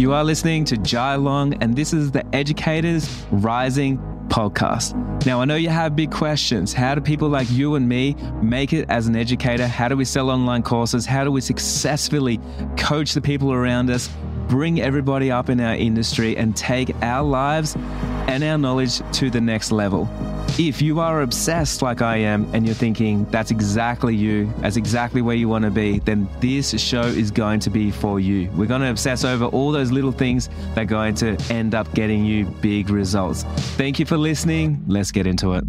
You are listening to Jai Long, and this is the Educators Rising podcast. Now, I know you have big questions. How do people like you and me make it as an educator? How do we sell online courses? How do we successfully coach the people around us, bring everybody up in our industry, and take our lives and our knowledge to the next level? If you are obsessed like I am and you're thinking that's exactly you, that's exactly where you want to be, then this show is going to be for you. We're going to obsess over all those little things that are going to end up getting you big results. Thank you for listening. Let's get into it.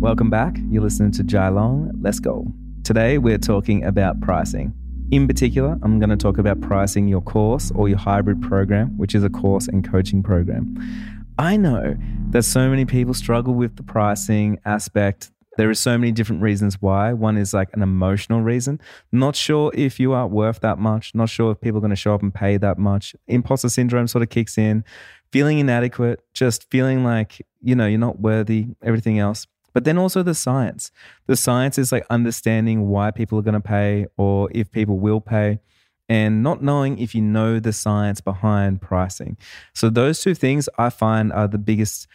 Welcome back. You're listening to Jai Long. Let's go. Today we're talking about pricing. In particular, I'm going to talk about pricing your course or your hybrid program, which is a course and coaching program. I know that so many people struggle with the pricing aspect. There are so many different reasons why. One is like an emotional reason. Not sure if you are worth that much. Not sure if people are going to show up and pay that much. Imposter syndrome sort of kicks in. Feeling inadequate, just feeling like, you know, you're not worthy, everything else. But then also the science. The science is like understanding why people are going to pay or if people will pay and not knowing if you know the science behind pricing. So, those two things I find are the biggest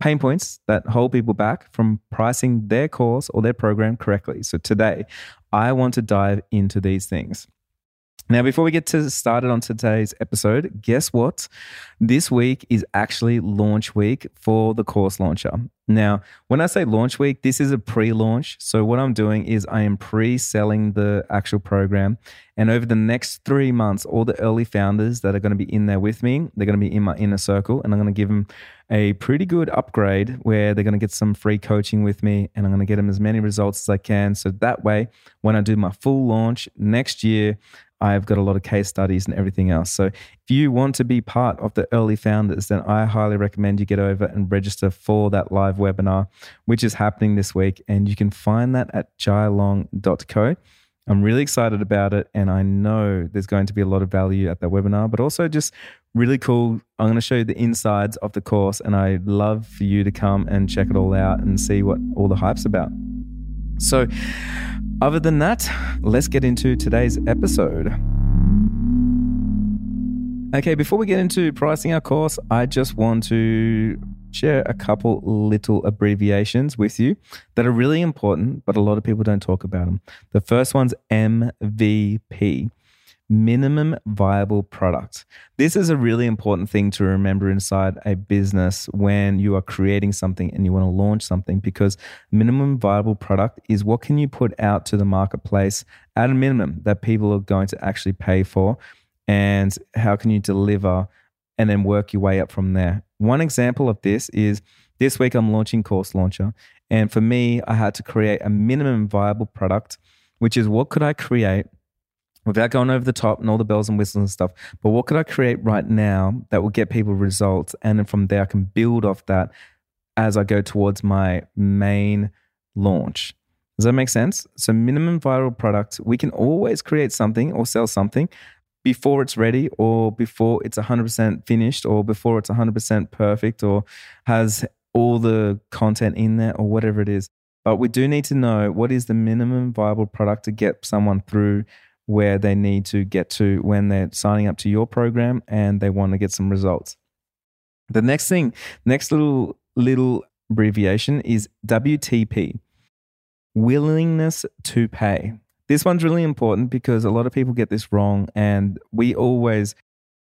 pain points that hold people back from pricing their course or their program correctly. So, today I want to dive into these things. Now, before we get to started on today's episode, guess what? This week is actually launch week for the course launcher. Now, when I say launch week, this is a pre launch. So, what I'm doing is I am pre selling the actual program. And over the next three months, all the early founders that are going to be in there with me, they're going to be in my inner circle. And I'm going to give them a pretty good upgrade where they're going to get some free coaching with me. And I'm going to get them as many results as I can. So that way, when I do my full launch next year, I've got a lot of case studies and everything else. So if you want to be part of the early founders, then I highly recommend you get over and register for that live webinar, which is happening this week. And you can find that at jailong.co. I'm really excited about it. And I know there's going to be a lot of value at that webinar, but also just really cool. I'm going to show you the insides of the course. And I'd love for you to come and check it all out and see what all the hype's about. So, other than that, let's get into today's episode. Okay, before we get into pricing our course, I just want to share a couple little abbreviations with you that are really important, but a lot of people don't talk about them. The first one's MVP minimum viable product. This is a really important thing to remember inside a business when you are creating something and you want to launch something because minimum viable product is what can you put out to the marketplace at a minimum that people are going to actually pay for and how can you deliver and then work your way up from there. One example of this is this week I'm launching Course Launcher and for me I had to create a minimum viable product which is what could I create without going over the top and all the bells and whistles and stuff. But what could I create right now that will get people results? And then from there, I can build off that as I go towards my main launch. Does that make sense? So, minimum viable product, we can always create something or sell something before it's ready or before it's 100% finished or before it's 100% perfect or has all the content in there or whatever it is. But we do need to know what is the minimum viable product to get someone through where they need to get to when they're signing up to your program and they want to get some results. The next thing, next little little abbreviation is WTP. Willingness to pay. This one's really important because a lot of people get this wrong and we always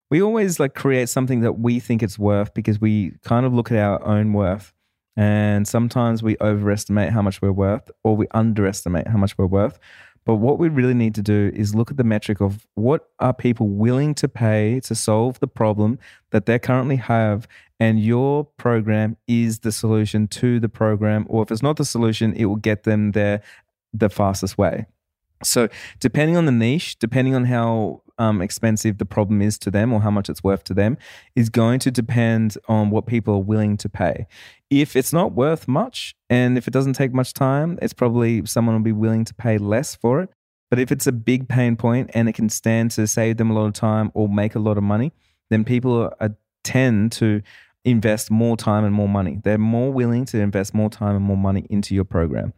we always like create something that we think it's worth because we kind of look at our own worth and sometimes we overestimate how much we're worth or we underestimate how much we're worth. But what we really need to do is look at the metric of what are people willing to pay to solve the problem that they currently have. And your program is the solution to the program. Or if it's not the solution, it will get them there the fastest way. So, depending on the niche, depending on how um, expensive the problem is to them or how much it's worth to them, is going to depend on what people are willing to pay. If it's not worth much and if it doesn't take much time, it's probably someone will be willing to pay less for it. But if it's a big pain point and it can stand to save them a lot of time or make a lot of money, then people are, tend to invest more time and more money. They're more willing to invest more time and more money into your program.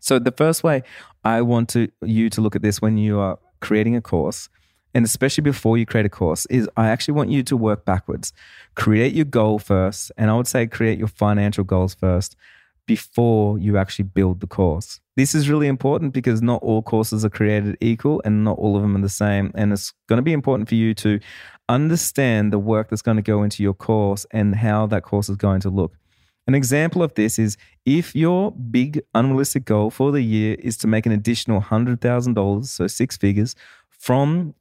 So the first way I want to you to look at this when you are creating a course and especially before you create a course, is I actually want you to work backwards. Create your goal first, and I would say create your financial goals first before you actually build the course. This is really important because not all courses are created equal and not all of them are the same. And it's going to be important for you to understand the work that's going to go into your course and how that course is going to look. An example of this is if your big unrealistic goal for the year is to make an additional $100,000, so six figures, from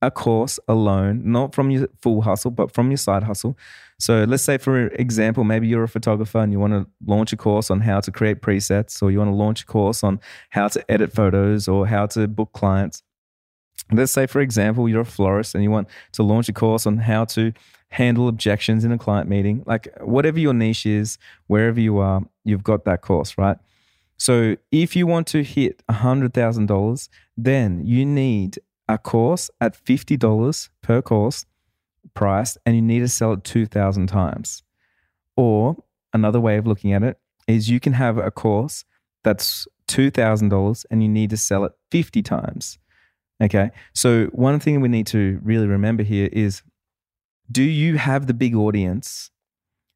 a course alone, not from your full hustle, but from your side hustle. So let's say, for example, maybe you're a photographer and you want to launch a course on how to create presets, or you want to launch a course on how to edit photos or how to book clients. Let's say, for example, you're a florist and you want to launch a course on how to handle objections in a client meeting. Like whatever your niche is, wherever you are, you've got that course, right? So if you want to hit $100,000, then you need a course at $50 per course price and you need to sell it 2,000 times. Or another way of looking at it is you can have a course that's $2,000 and you need to sell it 50 times. Okay. So, one thing we need to really remember here is do you have the big audience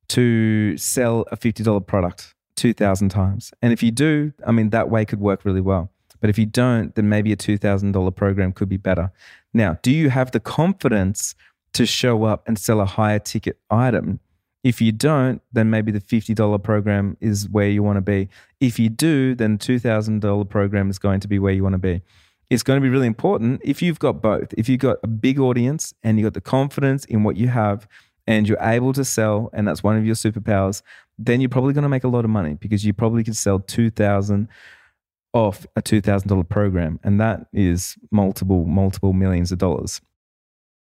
to sell a $50 product 2,000 times? And if you do, I mean, that way could work really well. But if you don't, then maybe a $2,000 program could be better. Now, do you have the confidence to show up and sell a higher ticket item? If you don't, then maybe the $50 program is where you want to be. If you do, then $2,000 program is going to be where you want to be. It's going to be really important if you've got both. If you've got a big audience and you've got the confidence in what you have and you're able to sell, and that's one of your superpowers, then you're probably going to make a lot of money because you probably could sell 2000 off a $2,000 program. And that is multiple, multiple millions of dollars.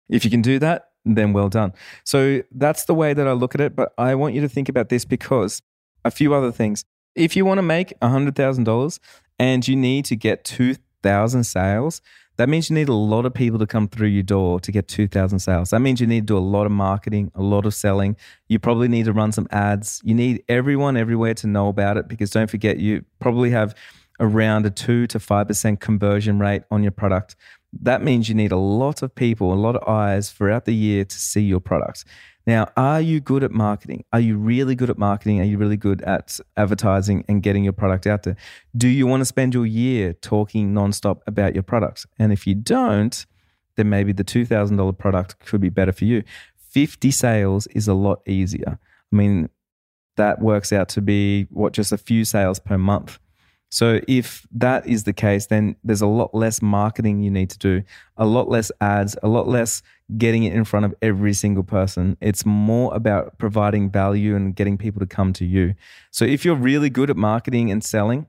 If you can do that, then well done. So that's the way that I look at it. But I want you to think about this because a few other things. If you want to make $100,000 and you need to get 2,000 sales, that means you need a lot of people to come through your door to get 2,000 sales. That means you need to do a lot of marketing, a lot of selling. You probably need to run some ads. You need everyone everywhere to know about it because don't forget, you probably have around a 2 to 5% conversion rate on your product. That means you need a lot of people, a lot of eyes throughout the year to see your product. Now, are you good at marketing? Are you really good at marketing? Are you really good at advertising and getting your product out there? Do you want to spend your year talking nonstop about your product? And if you don't, then maybe the $2,000 product could be better for you. 50 sales is a lot easier. I mean, that works out to be what, just a few sales per month. So if that is the case, then there's a lot less marketing you need to do, a lot less ads, a lot less getting it in front of every single person. It's more about providing value and getting people to come to you. So if you're really good at marketing and selling,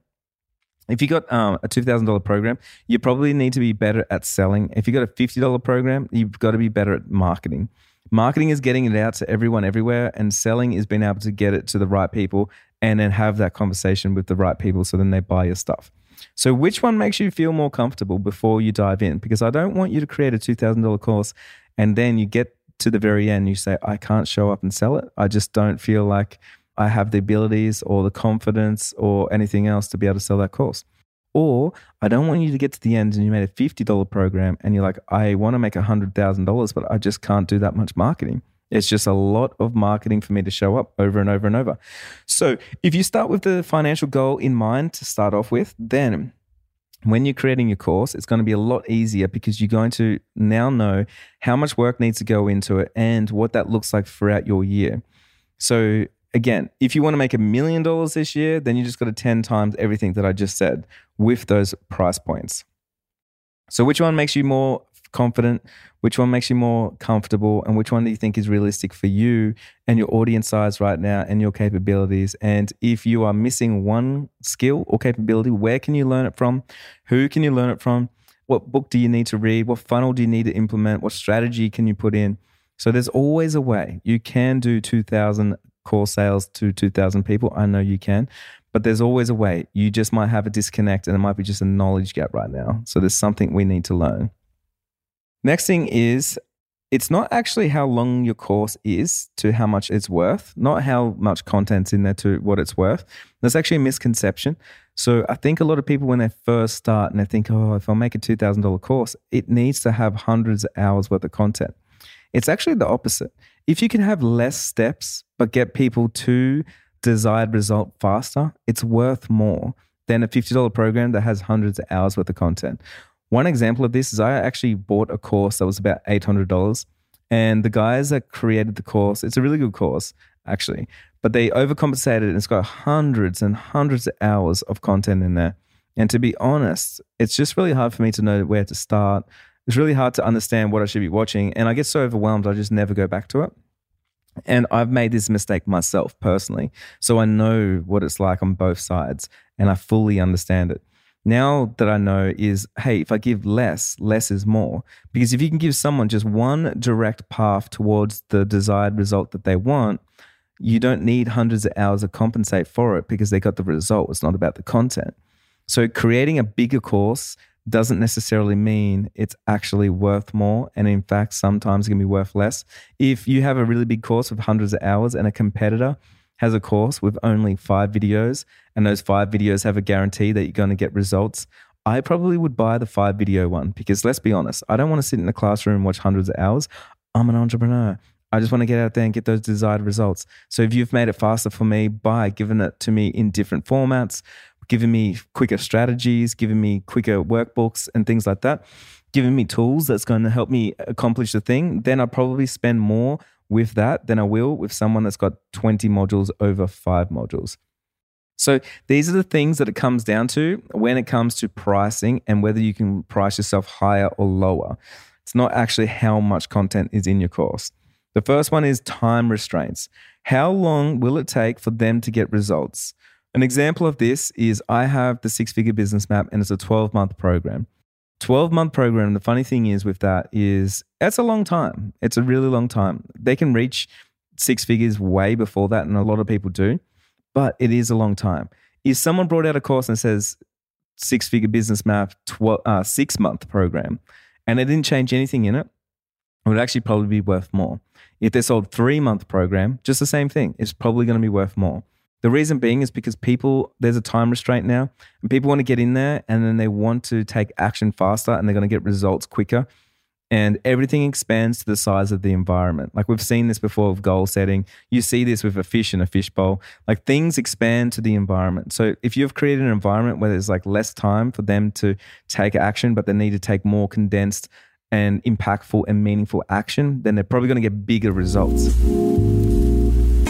if you got um, a two thousand dollar program, you probably need to be better at selling. If you got a fifty dollar program, you've got to be better at marketing. Marketing is getting it out to everyone everywhere, and selling is being able to get it to the right people and then have that conversation with the right people so then they buy your stuff. So, which one makes you feel more comfortable before you dive in? Because I don't want you to create a $2,000 course and then you get to the very end, you say, I can't show up and sell it. I just don't feel like I have the abilities or the confidence or anything else to be able to sell that course. Or I don't want you to get to the end and you made a $50 program and you're like, I want to make $100,000, but I just can't do that much marketing. It's just a lot of marketing for me to show up over and over and over. So, if you start with the financial goal in mind to start off with, then when you're creating your course, it's going to be a lot easier because you're going to now know how much work needs to go into it and what that looks like throughout your year. So, again, if you want to make a million dollars this year, then you just got to 10 times everything that I just said with those price points. So, which one makes you more confident? Which one makes you more comfortable? And which one do you think is realistic for you and your audience size right now and your capabilities? And if you are missing one skill or capability, where can you learn it from? Who can you learn it from? What book do you need to read? What funnel do you need to implement? What strategy can you put in? So there's always a way. You can do 2,000 core sales to 2,000 people. I know you can, but there's always a way. You just might have a disconnect and it might be just a knowledge gap right now. So there's something we need to learn. Next thing is it's not actually how long your course is to how much it's worth, not how much content's in there to what it's worth. That's actually a misconception. So I think a lot of people, when they first start and they think, oh, if I'll make a $2,000 course, it needs to have hundreds of hours worth of content. It's actually the opposite. If you can have less steps, but get people to desired result faster, it's worth more than a $50 program that has hundreds of hours worth of content. One example of this is I actually bought a course that was about $800. And the guys that created the course, it's a really good course, actually, but they overcompensated and it's got hundreds and hundreds of hours of content in there. And to be honest, it's just really hard for me to know where to start. It's really hard to understand what I should be watching. And I get so overwhelmed, I just never go back to it. And I've made this mistake myself personally. So I know what it's like on both sides and I fully understand it. Now that I know is, hey, if I give less, less is more. Because if you can give someone just one direct path towards the desired result that they want, you don't need hundreds of hours to compensate for it because they got the result. It's not about the content. So creating a bigger course doesn't necessarily mean it's actually worth more. And in fact, sometimes it can be worth less. If you have a really big course with hundreds of hours and a competitor has a course with only five videos, and those five videos have a guarantee that you're going to get results, I probably would buy the five video one because let's be honest, I don't want to sit in a classroom and watch hundreds of hours. I'm an entrepreneur. I just want to get out there and get those desired results. So if you've made it faster for me by giving it to me in different formats, giving me quicker strategies, giving me quicker workbooks and things like that, giving me tools that's going to help me accomplish the thing, then I'll probably spend more with that than I will with someone that's got 20 modules over five modules. So these are the things that it comes down to when it comes to pricing and whether you can price yourself higher or lower. It's not actually how much content is in your course. The first one is time restraints. How long will it take for them to get results? An example of this is I have the six figure business map and it's a 12 month program. 12 month program, the funny thing is with that is that's a long time. It's a really long time. They can reach six figures way before that, and a lot of people do, but it is a long time. If someone brought out a course and says six figure business map, 12, uh, six month program, and they didn't change anything in it, it would actually probably be worth more. If they sold three month program, just the same thing, it's probably going to be worth more. The reason being is because people, there's a time restraint now, and people want to get in there and then they want to take action faster and they're going to get results quicker. And everything expands to the size of the environment. Like we've seen this before with goal setting. You see this with a fish in a fishbowl. Like things expand to the environment. So if you've created an environment where there's like less time for them to take action, but they need to take more condensed and impactful and meaningful action, then they're probably going to get bigger results.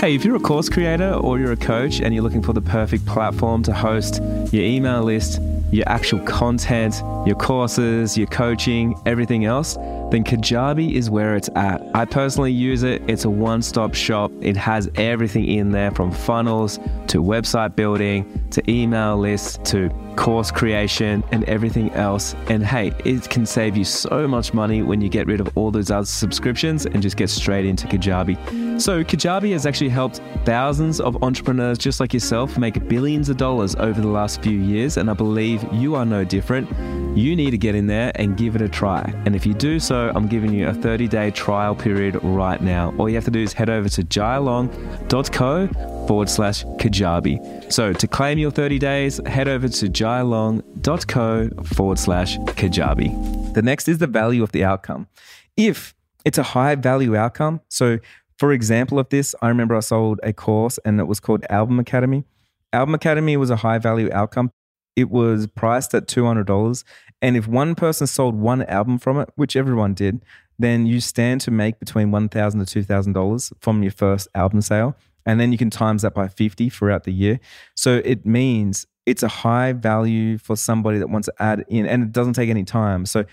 Hey, if you're a course creator or you're a coach and you're looking for the perfect platform to host your email list, your actual content, your courses, your coaching, everything else, then Kajabi is where it's at. I personally use it. It's a one stop shop. It has everything in there from funnels to website building to email lists to course creation and everything else. And hey, it can save you so much money when you get rid of all those other subscriptions and just get straight into Kajabi. So, Kajabi has actually helped thousands of entrepreneurs just like yourself make billions of dollars over the last few years. And I believe you are no different. You need to get in there and give it a try. And if you do so, I'm giving you a 30 day trial period right now. All you have to do is head over to jailong.co forward slash Kajabi. So to claim your 30 days, head over to jailong.co forward slash Kajabi. The next is the value of the outcome. If it's a high value outcome, so for example of this, I remember I sold a course and it was called Album Academy. Album Academy was a high value outcome it was priced at $200. And if one person sold one album from it, which everyone did, then you stand to make between 1,000 to $2,000 from your first album sale. And then you can times that by 50 throughout the year. So it means it's a high value for somebody that wants to add in, and it doesn't take any time. So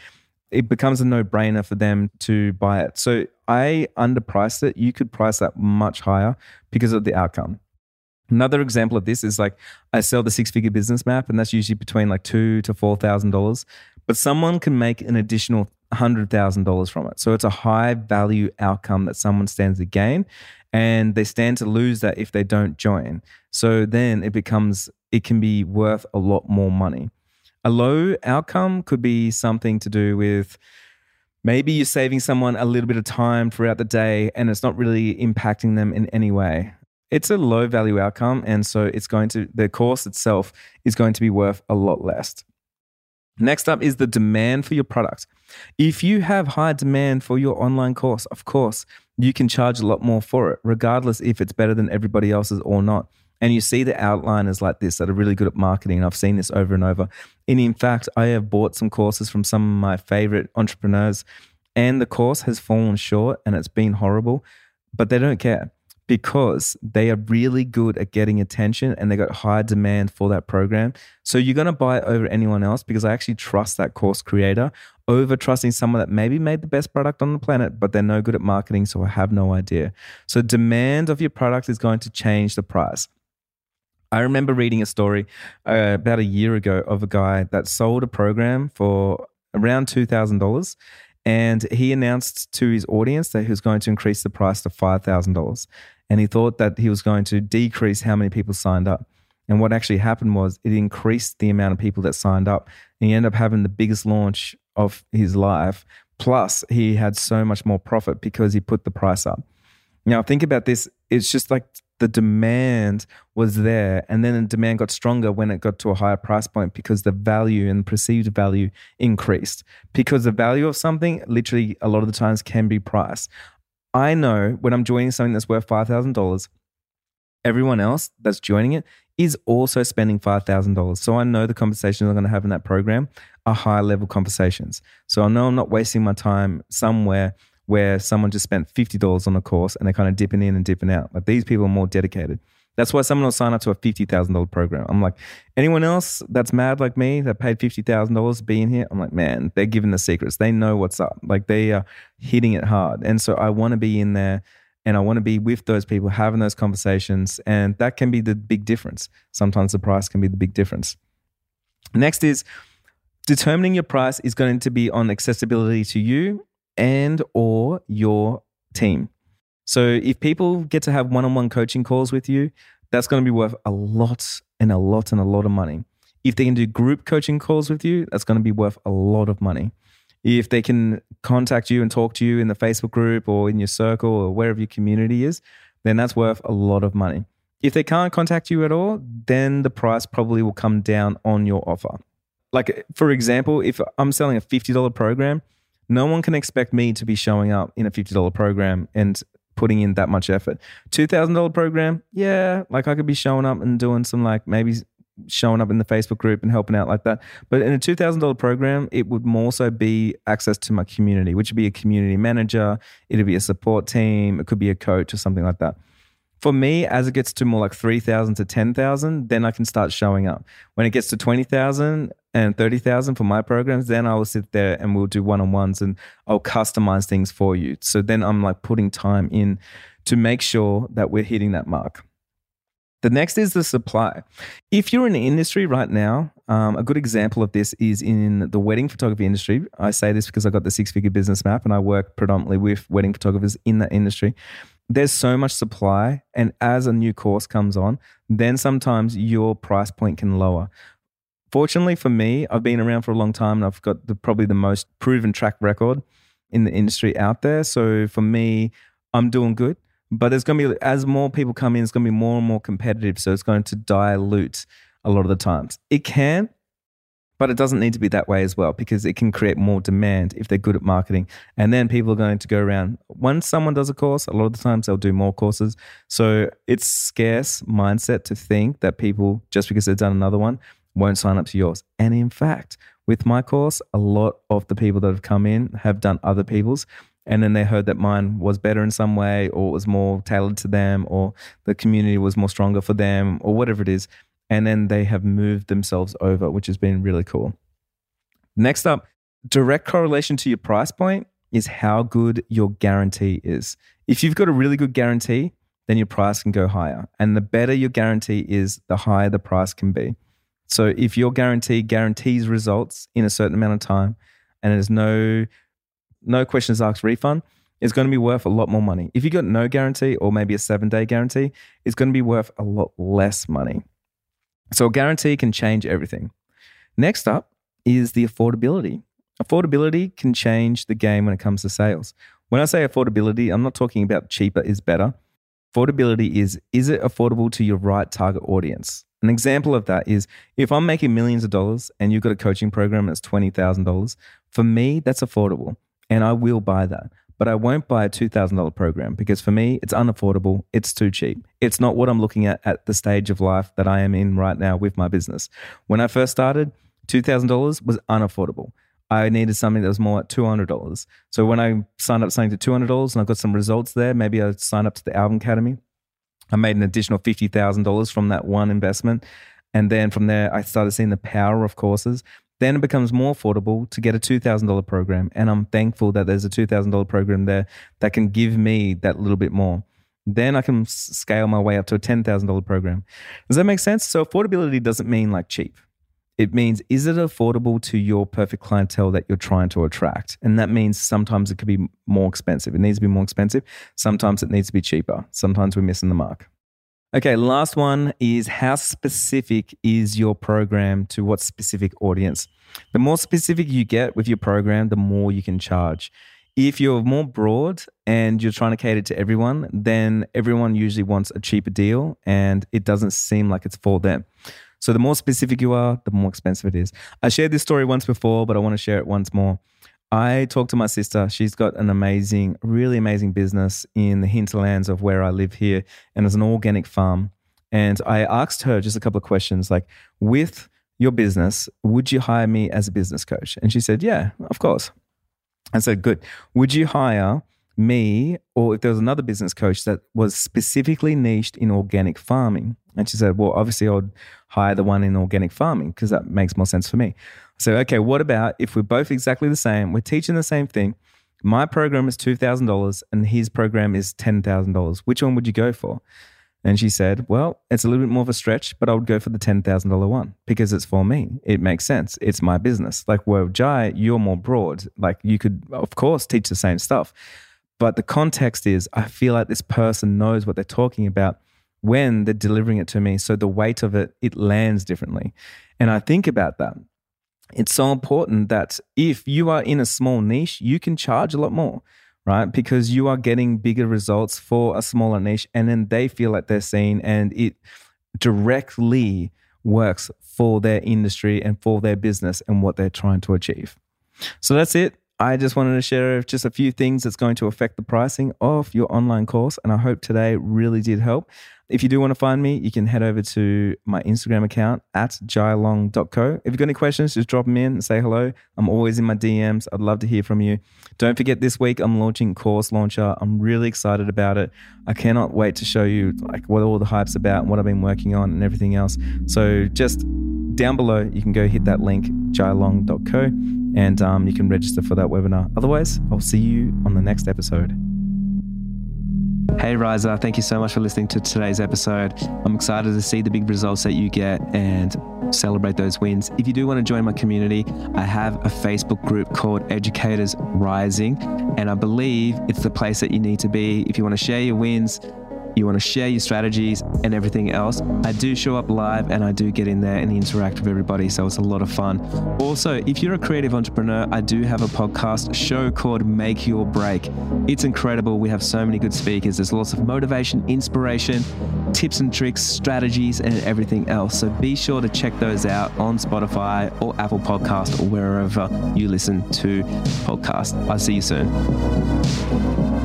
it becomes a no brainer for them to buy it. So I underpriced it. You could price that much higher because of the outcome. Another example of this is like I sell the six figure business map, and that's usually between like two to four thousand dollars. But someone can make an additional hundred thousand dollars from it. So it's a high value outcome that someone stands to gain, and they stand to lose that if they don't join. So then it becomes it can be worth a lot more money. A low outcome could be something to do with maybe you're saving someone a little bit of time throughout the day and it's not really impacting them in any way it's a low value outcome. And so it's going to, the course itself is going to be worth a lot less. Next up is the demand for your product. If you have high demand for your online course, of course, you can charge a lot more for it, regardless if it's better than everybody else's or not. And you see the outliners like this that are really good at marketing. And I've seen this over and over. And in fact, I have bought some courses from some of my favorite entrepreneurs, and the course has fallen short and it's been horrible, but they don't care because they are really good at getting attention and they got high demand for that program. So you're going to buy it over anyone else because I actually trust that course creator over trusting someone that maybe made the best product on the planet, but they're no good at marketing. So I have no idea. So demand of your product is going to change the price. I remember reading a story uh, about a year ago of a guy that sold a program for around $2,000 and he announced to his audience that he was going to increase the price to $5,000 and he thought that he was going to decrease how many people signed up. And what actually happened was it increased the amount of people that signed up. And he ended up having the biggest launch of his life. Plus, he had so much more profit because he put the price up. Now, think about this. It's just like the demand was there, and then the demand got stronger when it got to a higher price point because the value and perceived value increased. Because the value of something, literally, a lot of the times can be price. I know when I'm joining something that's worth $5,000, everyone else that's joining it is also spending $5,000. So I know the conversations I'm going to have in that program are high level conversations. So I know I'm not wasting my time somewhere where someone just spent $50 on a course and they're kind of dipping in and dipping out. Like these people are more dedicated. That's why someone will sign up to a $50,000 program. I'm like, anyone else that's mad like me that paid $50,000 to be in here? I'm like, man, they're giving the secrets. They know what's up. Like they are hitting it hard. And so I want to be in there and I want to be with those people, having those conversations. And that can be the big difference. Sometimes the price can be the big difference. Next is determining your price is going to be on accessibility to you and or your team. So if people get to have one-on-one coaching calls with you, that's going to be worth a lot and a lot and a lot of money. If they can do group coaching calls with you, that's going to be worth a lot of money. If they can contact you and talk to you in the Facebook group or in your circle or wherever your community is, then that's worth a lot of money. If they can't contact you at all, then the price probably will come down on your offer. Like, for example, if I'm selling a $50 program, no one can expect me to be showing up in a $50 program and putting in that much effort. $2,000 program, yeah, like I could be showing up and doing some like maybe showing up in the Facebook group and helping out like that. But in a $2,000 program, it would more so be access to my community, which would be a community manager, it'd be a support team, it could be a coach or something like that. For me, as it gets to more like 3,000 to 10,000, then I can start showing up. When it gets to 20,000 and 30,000 for my programs, then I will sit there and we'll do one on ones and I'll customize things for you. So then I'm like putting time in to make sure that we're hitting that mark. The next is the supply. If you're in the industry right now, um, a good example of this is in the wedding photography industry. I say this because I got the six figure business map and I work predominantly with wedding photographers in that industry there's so much supply and as a new course comes on then sometimes your price point can lower fortunately for me i've been around for a long time and i've got the, probably the most proven track record in the industry out there so for me i'm doing good but there's going to be as more people come in it's going to be more and more competitive so it's going to dilute a lot of the times it can but it doesn't need to be that way as well because it can create more demand if they're good at marketing. And then people are going to go around. Once someone does a course, a lot of the times they'll do more courses. So it's scarce mindset to think that people, just because they've done another one, won't sign up to yours. And in fact, with my course, a lot of the people that have come in have done other people's. And then they heard that mine was better in some way, or was more tailored to them, or the community was more stronger for them, or whatever it is and then they have moved themselves over, which has been really cool. Next up, direct correlation to your price point is how good your guarantee is. If you've got a really good guarantee, then your price can go higher. And the better your guarantee is, the higher the price can be. So if your guarantee guarantees results in a certain amount of time and there's no no questions asked refund, it's going to be worth a lot more money. If you got no guarantee or maybe a 7-day guarantee, it's going to be worth a lot less money. So a guarantee can change everything. Next up is the affordability. Affordability can change the game when it comes to sales. When I say affordability, I'm not talking about cheaper is better. Affordability is is it affordable to your right target audience? An example of that is if I'm making millions of dollars and you've got a coaching program that's $20,000, for me, that's affordable and I will buy that. But I won't buy a $2,000 program because for me, it's unaffordable. It's too cheap. It's not what I'm looking at at the stage of life that I am in right now with my business. When I first started, $2,000 was unaffordable. I needed something that was more like $200. So when I signed up something to $200 and I got some results there, maybe I signed up to the Album Academy. I made an additional $50,000 from that one investment. And then from there, I started seeing the power of courses. Then it becomes more affordable to get a $2,000 program. And I'm thankful that there's a $2,000 program there that can give me that little bit more. Then I can scale my way up to a $10,000 program. Does that make sense? So affordability doesn't mean like cheap. It means, is it affordable to your perfect clientele that you're trying to attract? And that means sometimes it could be more expensive. It needs to be more expensive. Sometimes it needs to be cheaper. Sometimes we're missing the mark. Okay, last one is how specific is your program to what specific audience? The more specific you get with your program, the more you can charge. If you're more broad and you're trying to cater to everyone, then everyone usually wants a cheaper deal and it doesn't seem like it's for them. So the more specific you are, the more expensive it is. I shared this story once before, but I want to share it once more. I talked to my sister. She's got an amazing, really amazing business in the hinterlands of where I live here, and it's an organic farm. And I asked her just a couple of questions like, with your business, would you hire me as a business coach? And she said, Yeah, of course. I said, Good. Would you hire me or if there was another business coach that was specifically niched in organic farming? And she said, Well, obviously, I would hire the one in organic farming because that makes more sense for me. I said, Okay, what about if we're both exactly the same? We're teaching the same thing. My program is $2,000 and his program is $10,000. Which one would you go for? And she said, Well, it's a little bit more of a stretch, but I would go for the $10,000 one because it's for me. It makes sense. It's my business. Like, well, Jai, you're more broad. Like, you could, of course, teach the same stuff. But the context is, I feel like this person knows what they're talking about when they're delivering it to me. So the weight of it, it lands differently. And I think about that. It's so important that if you are in a small niche, you can charge a lot more, right? Because you are getting bigger results for a smaller niche and then they feel like they're seen and it directly works for their industry and for their business and what they're trying to achieve. So that's it. I just wanted to share just a few things that's going to affect the pricing of your online course. And I hope today really did help. If you do want to find me, you can head over to my Instagram account at jailong.co. If you've got any questions, just drop them in and say hello. I'm always in my DMs. I'd love to hear from you. Don't forget this week I'm launching Course Launcher. I'm really excited about it. I cannot wait to show you like what all the hype's about, and what I've been working on and everything else. So just down below, you can go hit that link, jailong.co, and um, you can register for that webinar. Otherwise, I'll see you on the next episode. Hey, Riser, thank you so much for listening to today's episode. I'm excited to see the big results that you get and celebrate those wins. If you do want to join my community, I have a Facebook group called Educators Rising, and I believe it's the place that you need to be if you want to share your wins you want to share your strategies and everything else, I do show up live and I do get in there and interact with everybody. So it's a lot of fun. Also, if you're a creative entrepreneur, I do have a podcast show called Make Your Break. It's incredible. We have so many good speakers. There's lots of motivation, inspiration, tips and tricks, strategies, and everything else. So be sure to check those out on Spotify or Apple Podcast or wherever you listen to podcasts. I'll see you soon.